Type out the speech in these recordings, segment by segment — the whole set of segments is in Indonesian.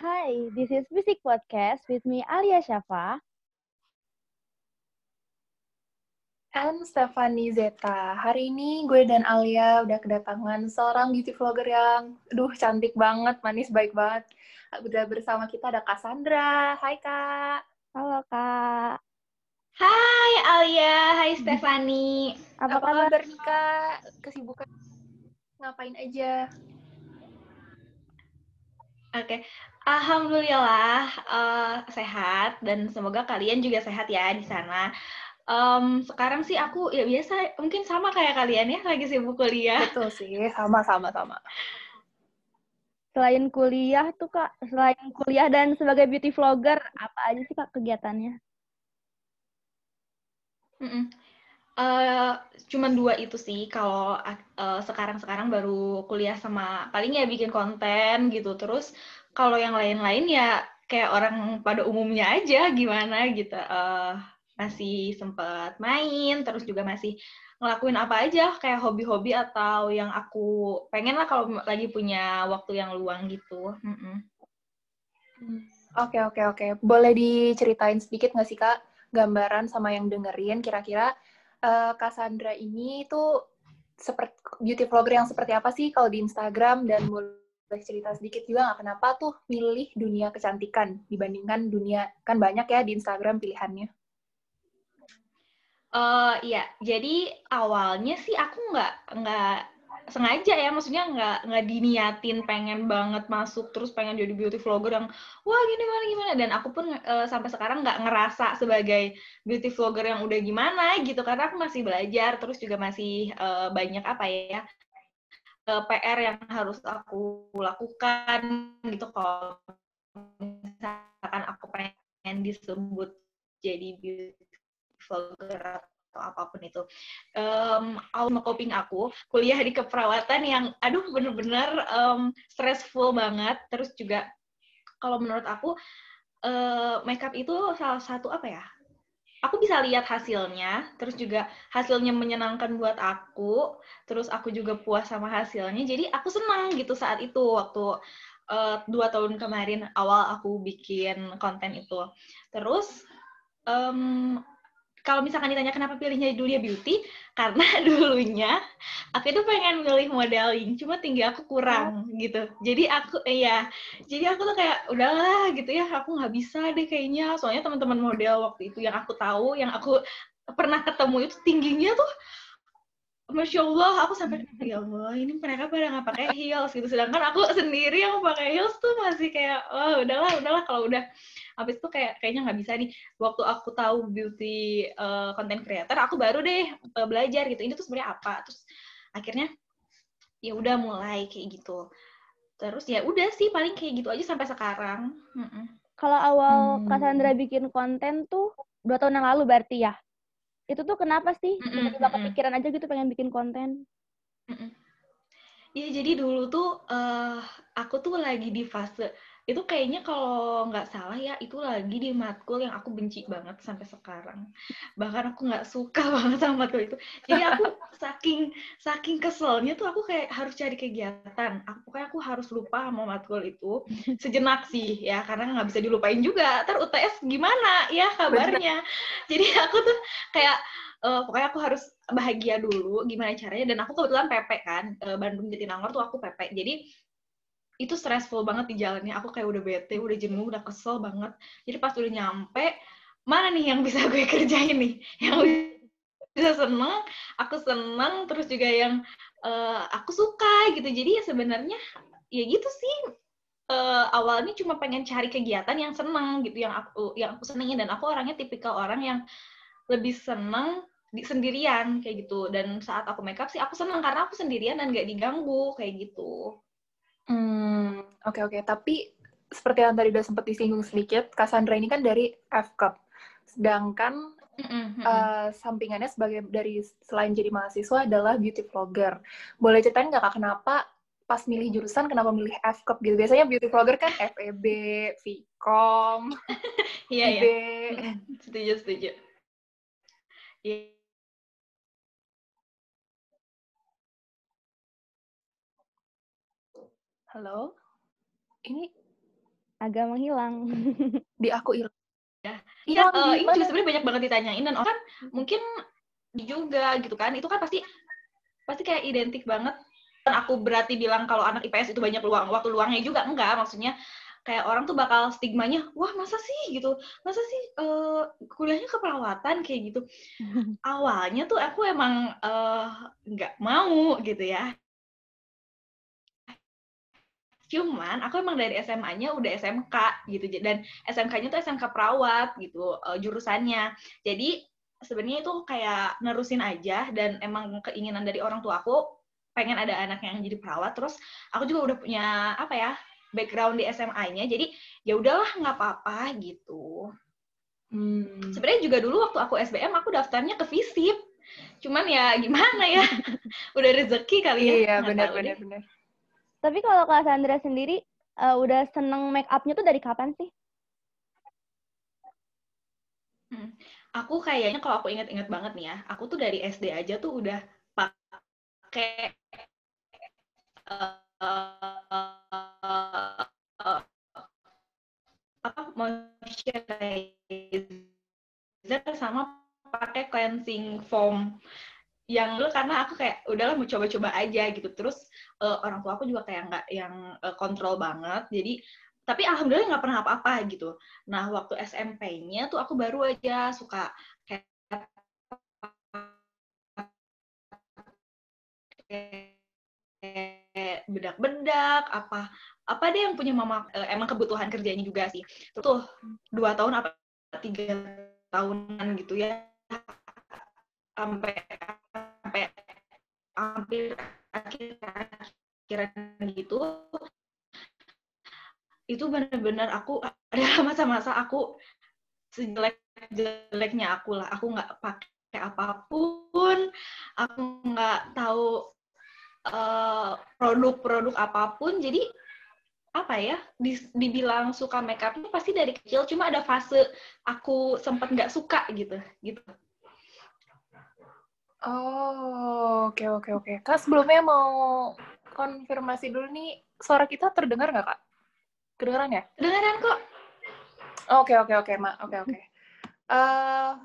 Hi, this is Music Podcast with me Alia Syafa. And Stephanie Zeta. Hari ini gue dan Alia udah kedatangan seorang beauty vlogger yang, duh cantik banget, manis, baik banget. Udah bersama kita ada Cassandra. Hai Kak. Halo Kak. Hai Alia, hai Stephanie. Apa, Apa kabar? kabar nih Kak? Kesibukan ngapain aja? Oke, okay. Alhamdulillah uh, sehat dan semoga kalian juga sehat ya di sana. Um, sekarang sih aku ya biasa mungkin sama kayak kalian ya lagi sibuk kuliah. Betul sih, sama sama sama. Selain kuliah tuh kak, selain kuliah dan sebagai beauty vlogger, apa aja sih kak kegiatannya? Mm -mm. Uh, cuman dua itu sih kalau uh, sekarang-sekarang baru kuliah sama paling ya bikin konten gitu terus kalau yang lain-lain ya kayak orang pada umumnya aja gimana gitu. Uh, masih sempat main terus juga masih ngelakuin apa aja kayak hobi-hobi atau yang aku pengen lah kalau lagi punya waktu yang luang gitu. Oke oke oke, boleh diceritain sedikit nggak sih kak gambaran sama yang dengerin kira-kira? Uh, Cassandra ini tuh seperti beauty vlogger yang seperti apa sih kalau di Instagram dan boleh cerita sedikit juga nggak kenapa tuh milih dunia kecantikan dibandingkan dunia kan banyak ya di Instagram pilihannya. Uh, iya, jadi awalnya sih aku nggak nggak sengaja ya maksudnya nggak nggak diniatin pengen banget masuk terus pengen jadi beauty vlogger yang wah gini gimana gimana dan aku pun uh, sampai sekarang nggak ngerasa sebagai beauty vlogger yang udah gimana gitu karena aku masih belajar terus juga masih uh, banyak apa ya eh, PR yang harus aku lakukan gitu kalau misalkan aku pengen disebut jadi beauty vlogger atau apa pun itu. Um, awal coping aku kuliah di keperawatan yang aduh bener-bener um, stressful banget. Terus juga kalau menurut aku uh, makeup itu salah satu apa ya? Aku bisa lihat hasilnya, terus juga hasilnya menyenangkan buat aku, terus aku juga puas sama hasilnya. Jadi aku senang gitu saat itu waktu uh, dua tahun kemarin awal aku bikin konten itu. Terus um, kalau misalkan ditanya kenapa pilihnya dunia beauty, karena dulunya aku itu pengen milih modeling, cuma tinggi aku kurang oh. gitu. Jadi aku iya, jadi aku tuh kayak udahlah gitu ya, aku nggak bisa deh kayaknya. Soalnya teman-teman model waktu itu yang aku tahu, yang aku pernah ketemu itu tingginya tuh Masya Allah, aku sampai ya Allah, ini mereka pada nggak pakai heels gitu. Sedangkan aku sendiri yang pakai heels tuh masih kayak, oh udahlah, udahlah kalau udah habis itu kayak kayaknya nggak bisa nih waktu aku tahu beauty uh, content creator aku baru deh uh, belajar gitu ini tuh sebenarnya apa terus akhirnya ya udah mulai kayak gitu terus ya udah sih paling kayak gitu aja sampai sekarang mm -mm. kalau awal hmm. Cassandra bikin konten tuh dua tahun yang lalu berarti ya itu tuh kenapa sih tiba-tiba mm -mm. kepikiran aja gitu pengen bikin konten mm -mm. Ya jadi dulu tuh uh, aku tuh lagi di fase itu kayaknya kalau nggak salah ya itu lagi di matkul yang aku benci banget sampai sekarang. Bahkan aku nggak suka banget sama matkul itu. Jadi aku saking saking keselnya tuh aku kayak harus cari kegiatan. Aku kayak aku harus lupa sama matkul itu sejenak sih ya. Karena nggak bisa dilupain juga. Ntar UTS gimana ya kabarnya? Jadi aku tuh kayak uh, pokoknya aku harus bahagia dulu gimana caranya. Dan aku kebetulan PP kan uh, Bandung Jatinangor tuh aku PP jadi itu stressful banget di jalannya. Aku kayak udah bete udah jenuh udah kesel banget. Jadi pas udah nyampe mana nih yang bisa gue kerjain nih? Yang bisa seneng aku seneng terus juga yang uh, aku suka gitu. Jadi ya sebenarnya ya gitu sih. Uh, awalnya cuma pengen cari kegiatan yang seneng gitu yang aku yang aku senengin. Dan aku orangnya tipikal orang yang lebih seneng di sendirian kayak gitu. Dan saat aku makeup sih aku seneng. Karena aku sendirian dan gak diganggu kayak gitu Hmm, oke okay, oke. Okay. Tapi seperti yang tadi udah sempat disinggung sedikit, Cassandra ini kan dari F Cup. Sedangkan mm-hmm. uh, sampingannya sebagai dari selain jadi mahasiswa adalah beauty vlogger. Boleh ceritain nggak kak kenapa pas milih jurusan kenapa milih F Cup gitu? Biasanya beauty vlogger kan FEB, Vcom, Iya iya. Setuju setuju. Iya. Halo? Ini agak menghilang. di aku hilang. Ya, iya, uh, ini juga sebenarnya banyak banget ditanyain dan orang mungkin juga gitu kan, itu kan pasti pasti kayak identik banget. Dan aku berarti bilang kalau anak IPS itu banyak luang waktu luangnya juga enggak, maksudnya kayak orang tuh bakal stigmanya, wah masa sih gitu, masa sih uh, kuliahnya keperawatan kayak gitu. Awalnya tuh aku emang nggak uh, mau gitu ya. Cuman aku emang dari SMA-nya udah SMK gitu dan SMK-nya tuh SMK perawat gitu uh, jurusannya. Jadi sebenarnya itu kayak nerusin aja dan emang keinginan dari orang tua aku pengen ada anak yang jadi perawat. Terus aku juga udah punya apa ya background di SMA-nya. Jadi ya udahlah nggak apa-apa gitu. Hmm. Sebenarnya juga dulu waktu aku SBM aku daftarnya ke FISIP. Cuman ya gimana ya? udah rezeki kali ya. Iya, benar benar benar. Tapi kalau Kak Sandra sendiri uh, udah seneng make upnya tuh dari kapan sih? Hmm. Aku kayaknya kalau aku inget-inget banget nih ya, aku tuh dari SD aja tuh udah pakai uh, apa moisturizer sama pakai cleansing foam yang dulu karena aku kayak udahlah mau coba-coba aja gitu. Terus uh, orang tua aku juga kayak nggak yang uh, kontrol banget. Jadi tapi alhamdulillah nggak pernah apa-apa gitu. Nah waktu SMP-nya tuh aku baru aja suka kayak bedak-bedak apa apa deh yang punya mama uh, emang kebutuhan kerjanya juga sih. Tuh dua tahun apa tiga tahunan gitu ya sampai hampir akhir akhiran gitu itu benar-benar aku ada masa-masa aku sejelek jeleknya aku lah. Aku nggak pakai apa pun aku nggak tahu eh, produk-produk apa pun. Jadi apa ya dibilang suka makeup pasti dari kecil cuma ada fase aku sempat nggak suka gitu gitu Oh, oke oke oke. Kak, sebelumnya mau konfirmasi dulu nih, suara kita terdengar nggak, Kak? Kedengaran ya? Kedengaran kok. Oke oke oke, Mak. Oke oke. Uh,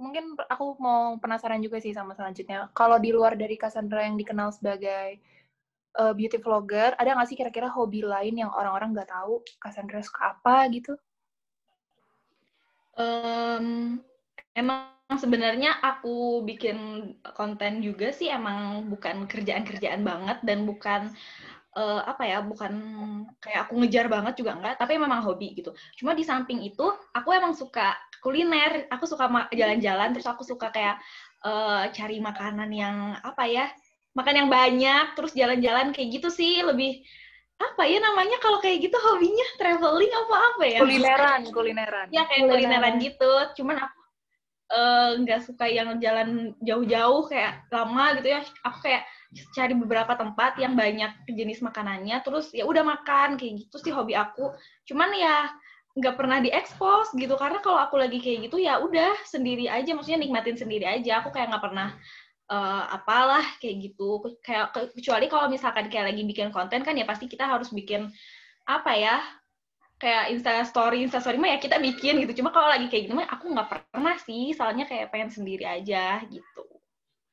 mungkin aku mau penasaran juga sih sama selanjutnya. Kalau di luar dari Cassandra yang dikenal sebagai uh, beauty vlogger, ada nggak sih kira-kira hobi lain yang orang-orang nggak tahu Cassandra suka apa gitu? Um, emang sebenarnya aku bikin konten juga sih emang bukan kerjaan-kerjaan banget dan bukan uh, apa ya bukan kayak aku ngejar banget juga enggak tapi memang hobi gitu. Cuma di samping itu aku emang suka kuliner aku suka jalan-jalan terus aku suka kayak uh, cari makanan yang apa ya makan yang banyak terus jalan-jalan kayak gitu sih lebih apa ya namanya kalau kayak gitu hobinya traveling apa apa ya. Kulineran kulineran. Ya kayak kulineran, kulineran gitu. Cuman aku nggak uh, suka yang jalan jauh-jauh kayak lama gitu ya. Aku kayak cari beberapa tempat yang banyak jenis makanannya terus ya udah makan kayak gitu sih hobi aku. Cuman ya nggak pernah diekspos gitu karena kalau aku lagi kayak gitu ya udah sendiri aja maksudnya nikmatin sendiri aja. Aku kayak nggak pernah uh, apalah kayak gitu. Kayak kecuali kalau misalkan kayak lagi bikin konten kan ya pasti kita harus bikin apa ya kayak Insta Story, Insta Story mah ya kita bikin gitu. Cuma kalau lagi kayak gitu mah aku nggak pernah sih, soalnya kayak pengen sendiri aja gitu.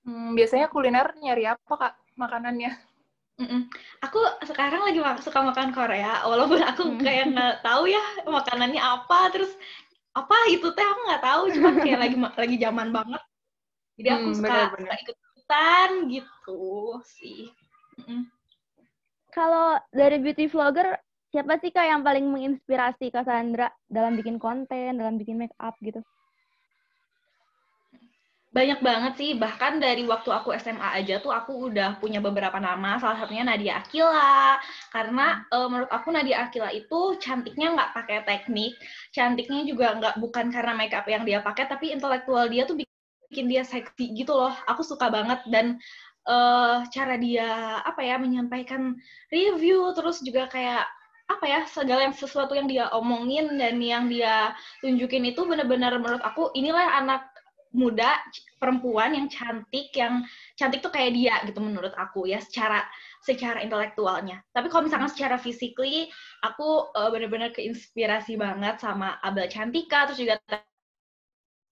Hmm, biasanya kuliner nyari apa kak makanannya? Mm-mm. Aku sekarang lagi suka makan Korea, walaupun aku kayak nggak tahu ya makanannya apa, terus apa itu teh aku nggak tahu, cuma kayak lagi lagi zaman banget. Jadi aku hmm, suka, suka ikut ikutan gitu sih. Mm-mm. Kalau dari beauty vlogger siapa sih kak yang paling menginspirasi kak Sandra dalam bikin konten, dalam bikin make up gitu? Banyak banget sih, bahkan dari waktu aku SMA aja tuh aku udah punya beberapa nama, salah satunya Nadia Akila, karena uh, menurut aku Nadia Akila itu cantiknya nggak pakai teknik, cantiknya juga nggak bukan karena make up yang dia pakai, tapi intelektual dia tuh bikin dia seksi gitu loh, aku suka banget. Dan uh, cara dia apa ya menyampaikan review, terus juga kayak apa ya segala yang sesuatu yang dia omongin dan yang dia tunjukin itu benar-benar menurut aku inilah anak muda perempuan yang cantik yang cantik tuh kayak dia gitu menurut aku ya secara secara intelektualnya. Tapi kalau misalkan secara physically aku uh, bener-bener keinspirasi banget sama Abel Cantika terus juga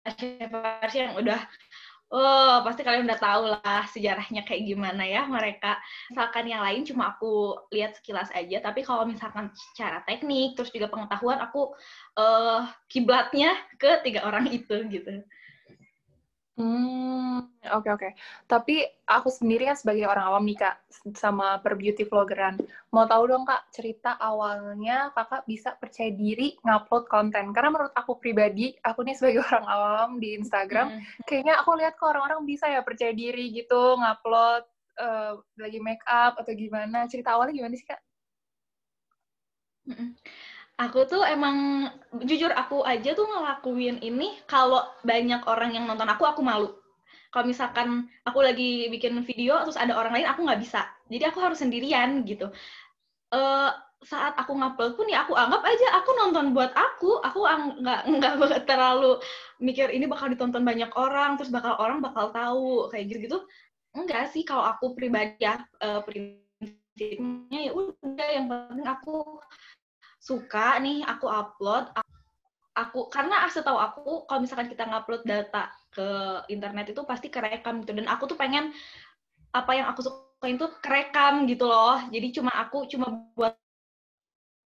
Tasya yang udah Oh, pasti kalian udah tahu lah sejarahnya kayak gimana ya mereka. Misalkan yang lain cuma aku lihat sekilas aja, tapi kalau misalkan secara teknik, terus juga pengetahuan, aku uh, kiblatnya ke tiga orang itu gitu. Hmm, oke okay, oke. Okay. Tapi aku sendiri kan sebagai orang awam nih kak, sama per beauty vloggeran. Mau tahu dong kak, cerita awalnya kakak bisa percaya diri ngupload konten. Karena menurut aku pribadi, aku nih sebagai orang awam di Instagram, hmm. kayaknya aku lihat kok orang-orang bisa ya percaya diri gitu ngupload uh, lagi make up atau gimana. Cerita awalnya gimana sih kak? Aku tuh emang jujur aku aja tuh ngelakuin ini kalau banyak orang yang nonton aku aku malu. Kalau misalkan aku lagi bikin video terus ada orang lain aku nggak bisa. Jadi aku harus sendirian gitu. Uh, saat aku ngupload pun ya aku anggap aja aku nonton buat aku. Aku nggak nggak terlalu mikir ini bakal ditonton banyak orang terus bakal orang bakal tahu kayak gitu gitu. Enggak sih kalau aku pribadi ya uh, prinsipnya ya udah yang penting aku suka nih aku upload aku karena tahu aku kalau misalkan kita ngupload data ke internet itu pasti kerekam gitu. Dan aku tuh pengen apa yang aku suka itu kerekam gitu loh. Jadi cuma aku cuma buat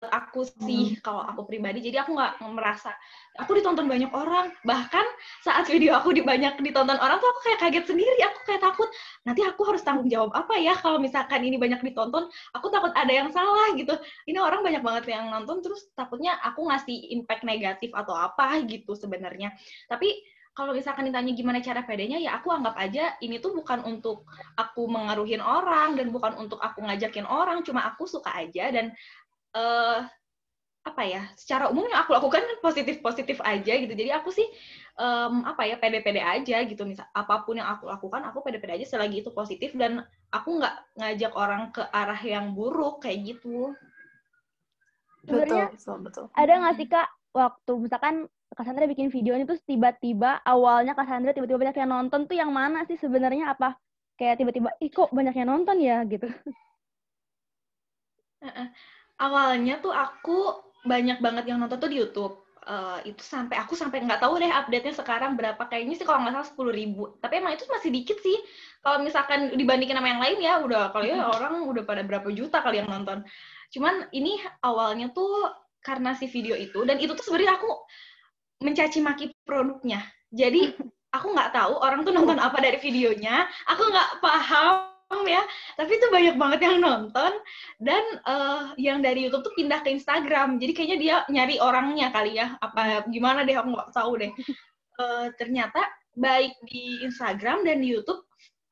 aku sih hmm. kalau aku pribadi. Jadi aku nggak merasa aku ditonton banyak orang. Bahkan saat video aku di banyak ditonton orang tuh aku kayak kaget sendiri. Aku kayak takut nanti aku harus tanggung jawab apa ya kalau misalkan ini banyak ditonton? Aku takut ada yang salah gitu. Ini orang banyak banget yang nonton terus takutnya aku ngasih impact negatif atau apa gitu sebenarnya. Tapi kalau misalkan ditanya gimana cara pedenya, ya aku anggap aja ini tuh bukan untuk aku mengaruhin orang dan bukan untuk aku ngajakin orang, cuma aku suka aja dan uh, apa ya secara umum yang aku lakukan positif positif aja gitu. Jadi aku sih um, apa ya pede-pede aja gitu. Misal apa pun yang aku lakukan aku pede-pede aja selagi itu positif dan aku nggak ngajak orang ke arah yang buruk kayak gitu. Sebenarnya betul, betul, ada nggak sih kak waktu misalkan Kak Sandra bikin videonya terus tiba-tiba awalnya Kak Sandra tiba-tiba banyak yang nonton tuh yang mana sih sebenarnya? Apa kayak tiba-tiba ih kok banyak yang nonton ya? gitu awalnya tuh aku banyak banget yang nonton tuh di YouTube. Uh, itu sampai aku sampai nggak tahu deh update-nya sekarang berapa. Kayaknya sih kalau nggak salah sepuluh ribu. Tapi emang itu masih dikit sih. Kalau misalkan dibandingin sama yang lain ya udah kalau ya orang udah pada berapa juta kali yang nonton. Cuman ini awalnya tuh karena si video itu dan itu tuh sebenarnya aku mencaci maki produknya. Jadi aku nggak tahu orang tuh nonton apa dari videonya. Aku nggak paham ya. Tapi itu banyak banget yang nonton dan uh, yang dari YouTube tuh pindah ke Instagram. Jadi kayaknya dia nyari orangnya kali ya. Apa gimana deh? Aku nggak tahu deh. Uh, ternyata baik di Instagram dan di YouTube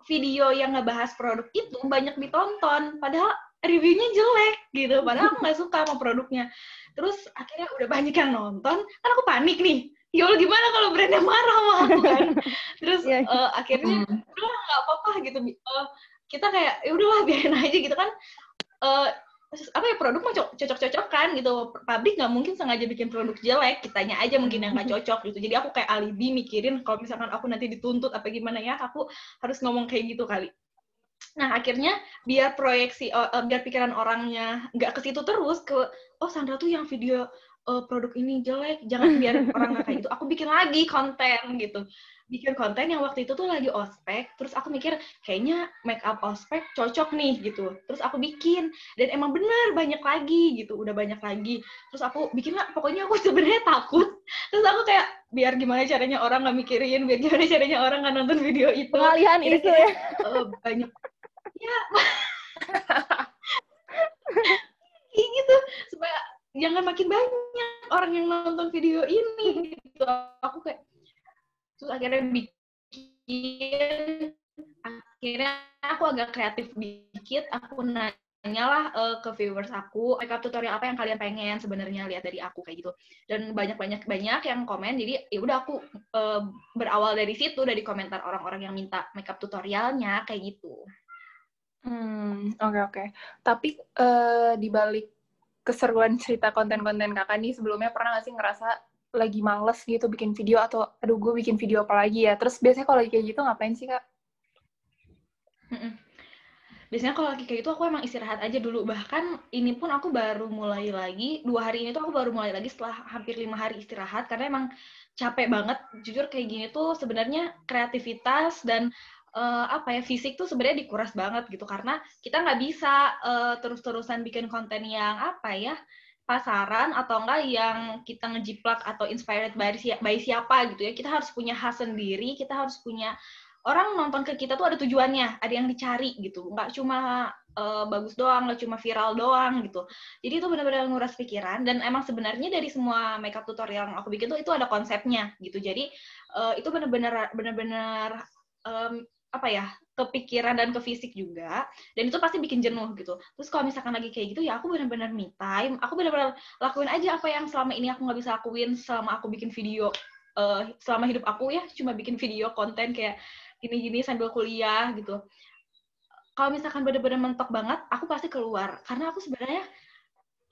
video yang ngebahas produk itu banyak ditonton. Padahal reviewnya jelek gitu. Padahal aku nggak suka sama produknya. Terus akhirnya udah banyak yang nonton. Kan aku panik nih. Ya Allah gimana kalau brandnya marah sama aku kan? Terus uh, akhirnya hmm. udah nggak apa-apa gitu. Uh, kita kayak ya udahlah biarin aja gitu kan. Uh, apa ya produk mah cocok-cocokan gitu. Pabrik nggak mungkin sengaja bikin produk jelek kitanya aja mungkin yang nggak cocok gitu. Jadi aku kayak alibi mikirin kalau misalkan aku nanti dituntut apa gimana ya aku harus ngomong kayak gitu kali. Nah akhirnya biar proyeksi uh, biar pikiran orangnya nggak ke situ terus ke oh Sandra tuh yang video uh, produk ini jelek jangan biar orang nggak kayak gitu. Aku bikin lagi konten gitu. Bikin konten yang waktu itu tuh lagi ospek terus aku mikir kayaknya make up ospek cocok nih gitu. Terus aku bikin dan emang bener banyak lagi gitu udah banyak lagi. Terus aku bikin lah pokoknya aku sebenarnya takut. Terus aku kayak biar gimana caranya orang nggak mikirin biar gimana caranya orang nggak nonton video itu? Pengalihan itu ya. Uh, banyak ya gitu. Supaya jangan makin banyak orang yang nonton video ini gitu. Aku kayak terus akhirnya bikin akhirnya aku agak kreatif dikit aku nanya lah uh, ke viewers aku makeup tutorial apa yang kalian pengen sebenarnya? Lihat dari aku kayak gitu. Dan banyak banyak banyak yang komen jadi ya udah aku uh, berawal dari situ dari komentar orang-orang yang minta makeup tutorialnya kayak gitu. Hmm oke okay, oke. Okay. tapi uh, di balik keseruan cerita konten-konten kakak nih sebelumnya pernah gak sih ngerasa lagi males gitu bikin video atau aduh gue bikin video apa lagi ya? Terus biasanya kalau kayak gitu ngapain sih kak? Biasanya kalau lagi kayak gitu aku emang istirahat aja dulu. Bahkan ini pun aku baru mulai lagi dua hari ini tuh aku baru mulai lagi setelah hampir lima hari istirahat karena emang capek banget. Jujur kayak gini tuh sebenarnya kreativitas dan uh, apa ya fisik tuh sebenarnya dikuras banget gitu karena kita nggak bisa uh, terus-terusan bikin konten yang apa ya pasaran atau enggak yang kita ngejiplak atau inspired by, by siapa gitu ya. Kita harus punya khas sendiri, kita harus punya orang nonton ke kita tuh ada tujuannya, ada yang dicari gitu. Nggak cuma uh, bagus doang, nggak cuma viral doang gitu. Jadi itu benar-benar nguras pikiran dan emang sebenarnya dari semua makeup tutorial yang aku bikin tuh itu ada konsepnya gitu. Jadi uh, itu benar-benar benar-benar um, apa ya kepikiran dan ke fisik juga dan itu pasti bikin jenuh gitu. Terus kalau misalkan lagi kayak gitu ya aku benar-benar me time aku benar-benar lakuin aja apa yang selama ini aku nggak bisa lakuin selama aku bikin video uh, selama hidup aku ya cuma bikin video konten kayak gini-gini sambil kuliah gitu. Kalau misalkan benar-benar mentok banget aku pasti keluar. Karena aku sebenarnya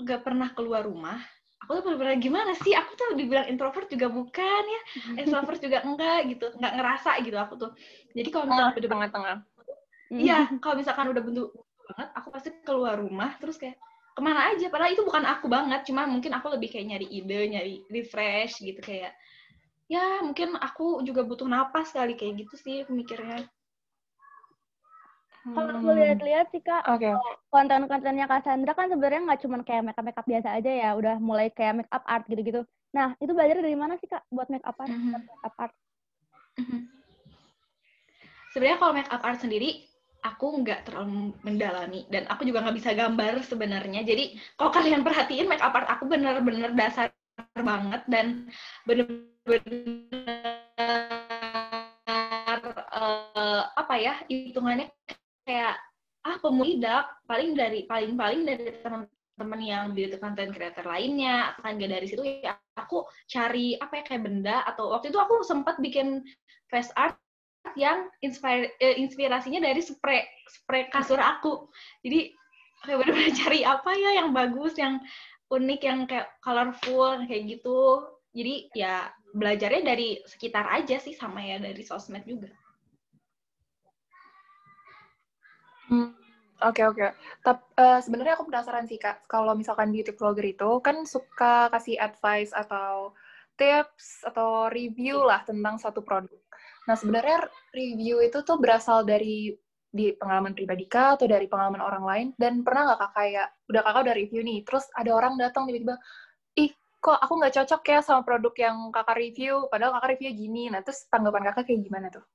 nggak pernah keluar rumah aku tuh benar-benar gimana sih? Aku tuh dibilang introvert juga bukan ya. Introvert juga enggak gitu. Nggak ngerasa gitu aku tuh. Jadi kalau misalkan udah tengah-tengah. iya kalau misalkan udah bentuk banget aku pasti keluar rumah terus kayak ke mana aja? Padahal itu bukan aku banget cuma mungkin aku lebih kayak nyari ide nyari refresh gitu kayak ya mungkin aku juga butuh napas kali kayak gitu sih pemikirnya kalau aku lihat-lihat sih kak, okay. konten-kontennya Kak Sandra kan sebenarnya nggak cuma kayak makeup makeup biasa aja ya, udah mulai kayak makeup art gitu-gitu. Nah itu belajar dari mana sih kak buat makeup art? Mm -hmm. Makeup art. Mm -hmm. Sebenarnya kalau makeup art sendiri aku nggak terlalu mendalami dan aku juga nggak bisa gambar sebenarnya. Jadi kalau kalian perhatiin makeup art aku bener-bener dasar banget dan bener-bener uh, apa ya hitungannya kayak ah pemuda paling dari paling paling dari teman-teman yang beauty content creator lainnya kan gak dari situ ya aku cari apa ya kayak benda atau waktu itu aku sempat bikin face art yang inspire, eh, inspirasinya dari spray spray kasur aku. Jadi kayak benar-benar cari apa ya yang bagus yang unik yang kayak colorful kayak gitu. Jadi ya belajarnya dari sekitar aja sih sama ya dari sosmed juga Hmm, oke oke. Tapi uh, sebenarnya aku penasaran sih kak, kalau misalkan beauty vlogger itu kan suka kasih advice atau tips atau review lah tentang satu produk. Nah sebenarnya review itu tuh berasal dari di pengalaman pribadi kak atau dari pengalaman orang lain dan pernah nggak kak kayak udah kakak udah review nih terus ada orang datang tiba-tiba ih kok aku nggak cocok ya sama produk yang kakak review padahal kakak review gini nah terus tanggapan kakak kayak gimana tuh?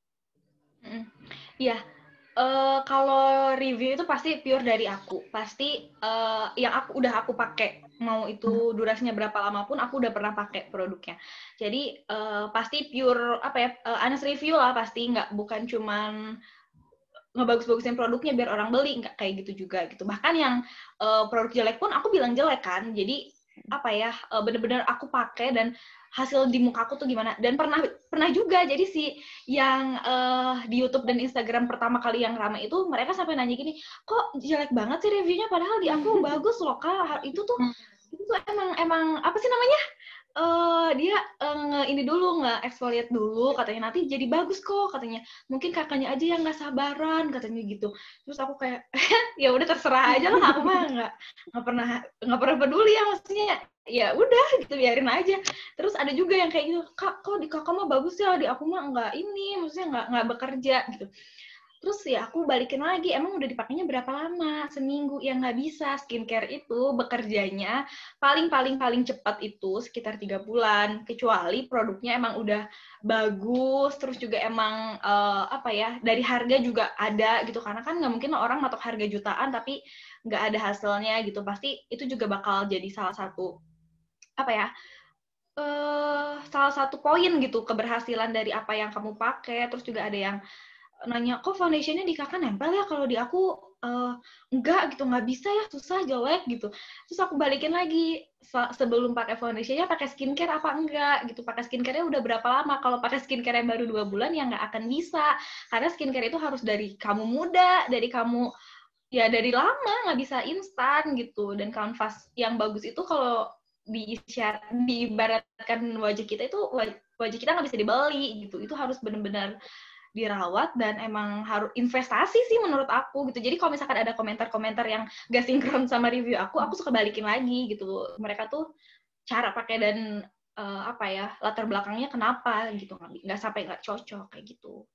Iya, mm, Uh, kalau review itu pasti pure dari aku. Pasti uh, yang aku udah aku pakai mau itu hmm. durasinya berapa lama pun aku udah pernah pakai produknya. Jadi uh, pasti pure apa ya uh, honest review lah pasti nggak bukan cuman ngebagus-bagusin produknya biar orang beli nggak kayak gitu juga gitu. Bahkan yang uh, produk jelek pun aku bilang jelek kan. Jadi apa ya bener-bener aku pakai dan hasil di muka aku tuh gimana. Dan pernah pernah juga jadi si yang uh, di YouTube dan Instagram pertama kali yang ramai itu mereka sampai nanya gini kok jelek banget sih reviewnya? Padahal di aku bagus loh kak. Itu tuh hmm. itu tuh emang emang apa sih namanya? Uh, dia uh, ini dulu nggak exfoliate dulu katanya nanti jadi bagus kok katanya. Mungkin kakaknya aja yang nggak sabaran katanya gitu. Terus aku kayak ya udah terserah aja lah aku mah nggak nggak pernah nggak pernah peduli ya maksudnya ya udah gitu biarin aja terus ada juga yang kayak gitu kak kok di kakak mah bagus ya di aku mah nggak ini maksudnya nggak nggak bekerja gitu Terus ya aku balikin lagi, emang udah dipakainya berapa lama? Seminggu, ya nggak bisa. Skincare itu bekerjanya paling-paling-paling cepat itu sekitar tiga bulan. Kecuali produknya emang udah bagus, terus juga emang uh, apa ya, dari harga juga ada gitu. Karena kan nggak mungkin orang matok harga jutaan tapi nggak ada hasilnya gitu. Pasti itu juga bakal jadi salah satu apa ya, uh, salah satu poin gitu keberhasilan dari apa yang kamu pakai. Terus juga ada yang nanya kok foundationnya di kakak nempel ya? Kalau di aku uh, enggak gitu nggak bisa ya susah jelek gitu. Terus aku balikin lagi sebelum pakai foundationnya pakai skincare apa enggak? Gitu. Pakai skincare udah berapa lama? Kalau pakai skincare yang baru dua bulan ya nggak akan bisa. Karena skincare itu harus dari kamu muda dari kamu ya dari lama nggak bisa instan gitu. Dan kanvas yang bagus itu kalau di diibaratkan wajah kita itu wajah kita nggak bisa dibeli gitu itu harus benar-benar dirawat dan emang harus investasi sih menurut aku gitu. Jadi kalau misalkan ada komentar-komentar yang gak sinkron sama review aku, aku suka balikin lagi gitu. Mereka tuh cara pakai dan uh, apa ya latar belakangnya kenapa gitu nggak sampai nggak cocok kayak gitu.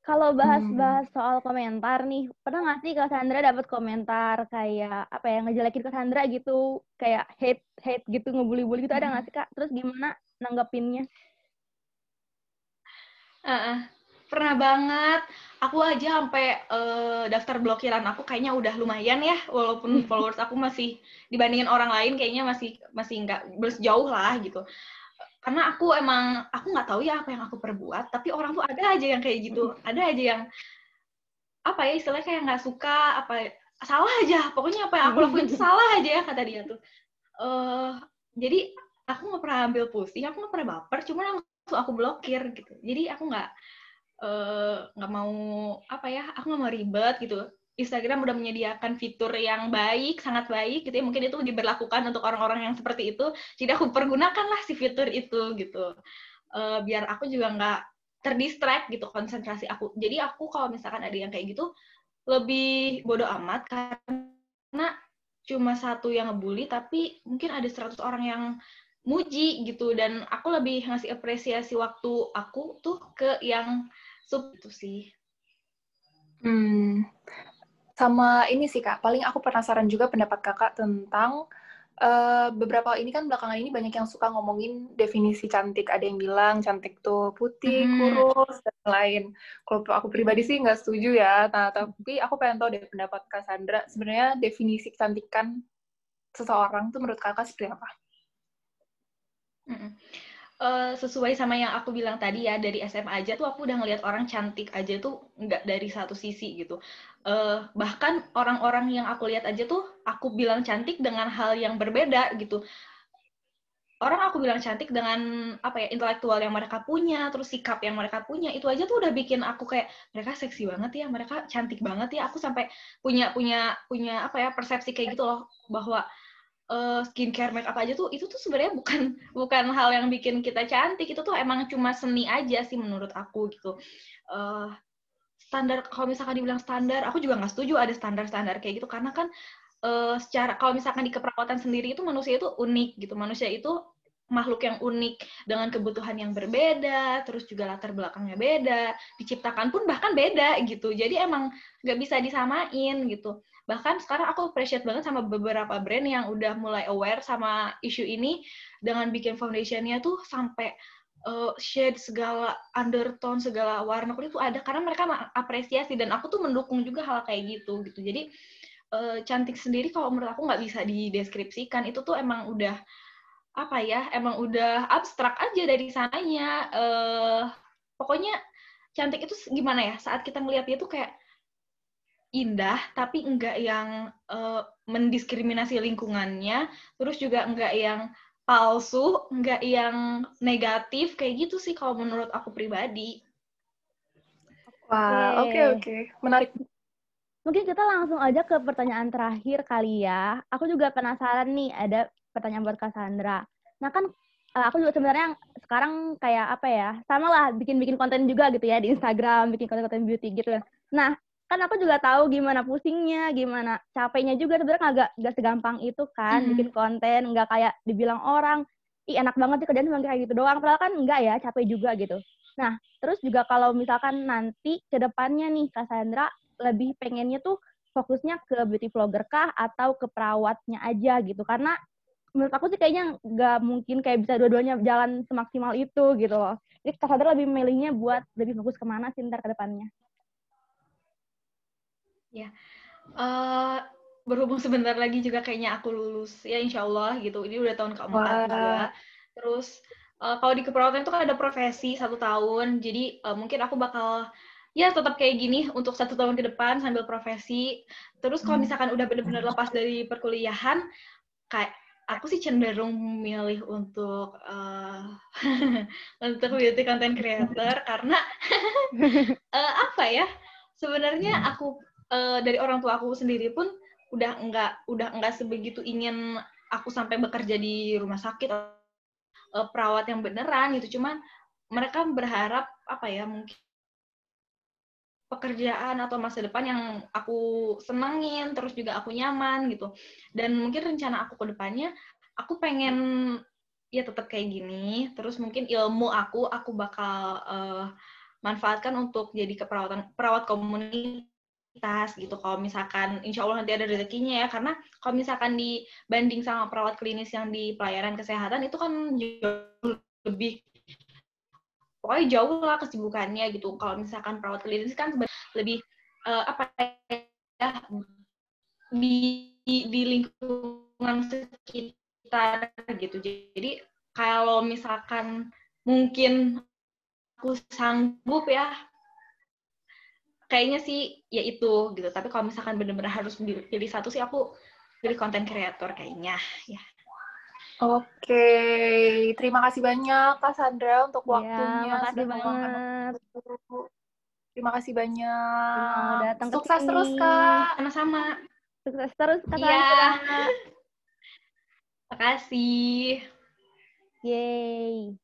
Kalau bahas-bahas hmm. soal komentar nih, pernah nggak sih Kak Sandra dapat komentar kayak apa ya ngejelekin Kak Sandra gitu, kayak hate hate gitu ngebully-bully gitu hmm. ada nggak sih Kak? Terus gimana nanggepinnya? Uh, uh, pernah banget. Aku aja sampai uh, daftar blokiran aku kayaknya udah lumayan ya, walaupun followers aku masih dibandingin orang lain kayaknya masih masih nggak bersejauh lah gitu. Karena aku emang aku nggak tahu ya apa yang aku perbuat, tapi orang tuh ada aja yang kayak gitu, ada aja yang apa ya istilahnya kayak nggak suka apa salah aja. Pokoknya apa yang aku lakuin itu salah aja ya kata dia tuh. Uh, jadi aku nggak pernah ambil pusing aku nggak pernah baper cuma langsung aku blokir gitu. Jadi aku nggak Eh, nggak uh, mau apa ya aku nggak mau ribet gitu Instagram udah menyediakan fitur yang baik sangat baik gitu ya. Mungkin itu diberlakukan untuk orang-orang yang seperti itu. Jadi aku pergunakanlah si fitur itu gitu. Uh, biar aku juga nggak terdistract gitu konsentrasi aku. Jadi aku kalau misalkan ada yang kayak gitu lebih bodoh amat karena cuma satu yang ngebully tapi mungkin ada 100 orang yang muji gitu. Dan aku lebih ngasih apresiasi waktu aku tuh ke yang sub itu sih. Hmm. Sama ini sih kak, paling aku penasaran juga pendapat kakak tentang uh, beberapa ini kan belakangan ini banyak yang suka ngomongin definisi cantik. Ada yang bilang cantik tuh putih, hmm. kurus, dan lain. Kalau aku pribadi sih nggak setuju ya. Nah, tapi aku pengen tahu deh pendapat Kak Sandra. Sebenarnya definisi kecantikan seseorang tuh menurut kakak seperti apa? Hmm uh, sesuai sama yang aku bilang tadi ya dari SMA aja tuh aku udah ngelihat orang cantik aja tuh nggak dari satu sisi gitu. Uh, bahkan orang-orang yang aku lihat aja tuh aku bilang cantik dengan hal yang berbeda gitu. Orang aku bilang cantik dengan apa ya intelektual yang mereka punya terus sikap yang mereka punya itu aja tuh udah bikin aku kayak mereka seksi banget ya mereka cantik banget ya. Aku sampai punya punya punya apa ya persepsi kayak gitu loh bahwa uh, skincare make up aja tuh itu tuh sebenarnya bukan bukan hal yang bikin kita cantik. Itu tuh emang cuma seni aja sih menurut aku gitu. Uh, standar kalau misalkan dibilang standar aku juga nggak setuju ada standar-standar kayak gitu. Karena kan uh, secara kalau misalkan di keperawatan sendiri itu manusia itu unik gitu. Manusia itu makhluk yang unik dengan kebutuhan yang berbeda, terus juga latar belakangnya beda, diciptakan pun bahkan beda gitu. Jadi emang nggak bisa disamain gitu bahkan sekarang aku appreciate banget sama beberapa brand yang udah mulai aware sama isu ini dengan bikin foundationnya tuh sampai uh, shade segala undertone segala warna kulit itu ada karena mereka apresiasi dan aku tuh mendukung juga hal kayak gitu gitu. Jadi uh, cantik sendiri kalau menurut aku nggak bisa dideskripsikan. Itu tuh emang udah apa ya emang udah abstrak aja dari sananya. Uh, pokoknya cantik itu gimana ya saat kita ngeliat dia tuh kayak indah tapi enggak yang uh, mendiskriminasi lingkungannya terus juga enggak yang palsu enggak yang negatif kayak gitu sih kalau menurut aku pribadi. Wah oke. oke okay. menarik. Mungkin kita langsung aja ke pertanyaan terakhir kali ya. Aku juga penasaran nih ada pertanyaan buat Cassandra nah kan uh, aku juga sebenarnya sekarang kayak apa ya sama lah bikin bikin konten juga gitu ya di Instagram bikin konten-konten beauty gitu ya. Nah kan aku juga tahu gimana pusingnya, gimana capeknya juga sebenarnya agak nggak segampang itu kan mm. bikin konten, nggak kayak dibilang orang, ih enak banget sih kerjaan cuma kayak gitu doang, padahal kan enggak ya, capek juga gitu. Nah, terus juga kalau misalkan nanti ke depannya nih Kak Sandra lebih pengennya tuh fokusnya ke beauty vlogger kah atau ke perawatnya aja gitu, karena menurut aku sih kayaknya nggak mungkin kayak bisa dua-duanya jalan semaksimal itu gitu loh. Jadi Kak Sandra lebih milihnya buat lebih fokus ke mana sih ntar ke depannya? Ya, uh, berhubung sebentar lagi juga kayaknya aku lulus ya insya Allah gitu. Ini udah tahun keempat wow. juga. Terus uh, kalau di keperawatan itu kan ada profesi satu tahun, jadi uh, mungkin aku bakal ya tetap kayak gini untuk satu tahun ke depan sambil profesi. Terus kalau hmm. misalkan udah bener-bener lepas dari perkuliahan, kayak aku sih cenderung milih untuk uh, untuk beauty content creator karena uh, apa ya sebenarnya aku uh, dari orang tua aku sendiri pun udah enggak udah enggak sebegitu ingin aku sampai bekerja di rumah sakit uh, perawat yang beneran gitu. Cuman mereka berharap apa ya mungkin pekerjaan atau masa depan yang aku senengin terus juga aku nyaman gitu. Dan mungkin rencana aku ke depannya aku pengen ya tetap kayak gini. Terus mungkin ilmu aku aku bakal uh, manfaatkan untuk jadi keperawatan perawat komunitas gitu kalau misalkan insya Allah nanti ada rezekinya ya karena kalau misalkan dibanding sama perawat klinis yang di pelayanan kesehatan itu kan jauh lebih pokoknya jauh lah kesibukannya gitu. Kalau misalkan perawat klinis kan lebih uh, apa ya di di lingkungan sekitar gitu. Jadi kalau misalkan mungkin aku sanggup ya kayaknya sih ya itu gitu. Tapi kalau misalkan benar-benar harus pilih satu sih aku pilih konten kreator kayaknya ya. Oke, terima kasih banyak Kak Sandra untuk iya, waktunya. Ya, makasih banget. Terima kasih banyak. datang Sukses terus Kak. Sama-sama. Sukses terus Kak Iya. Terima kasih. Yeay.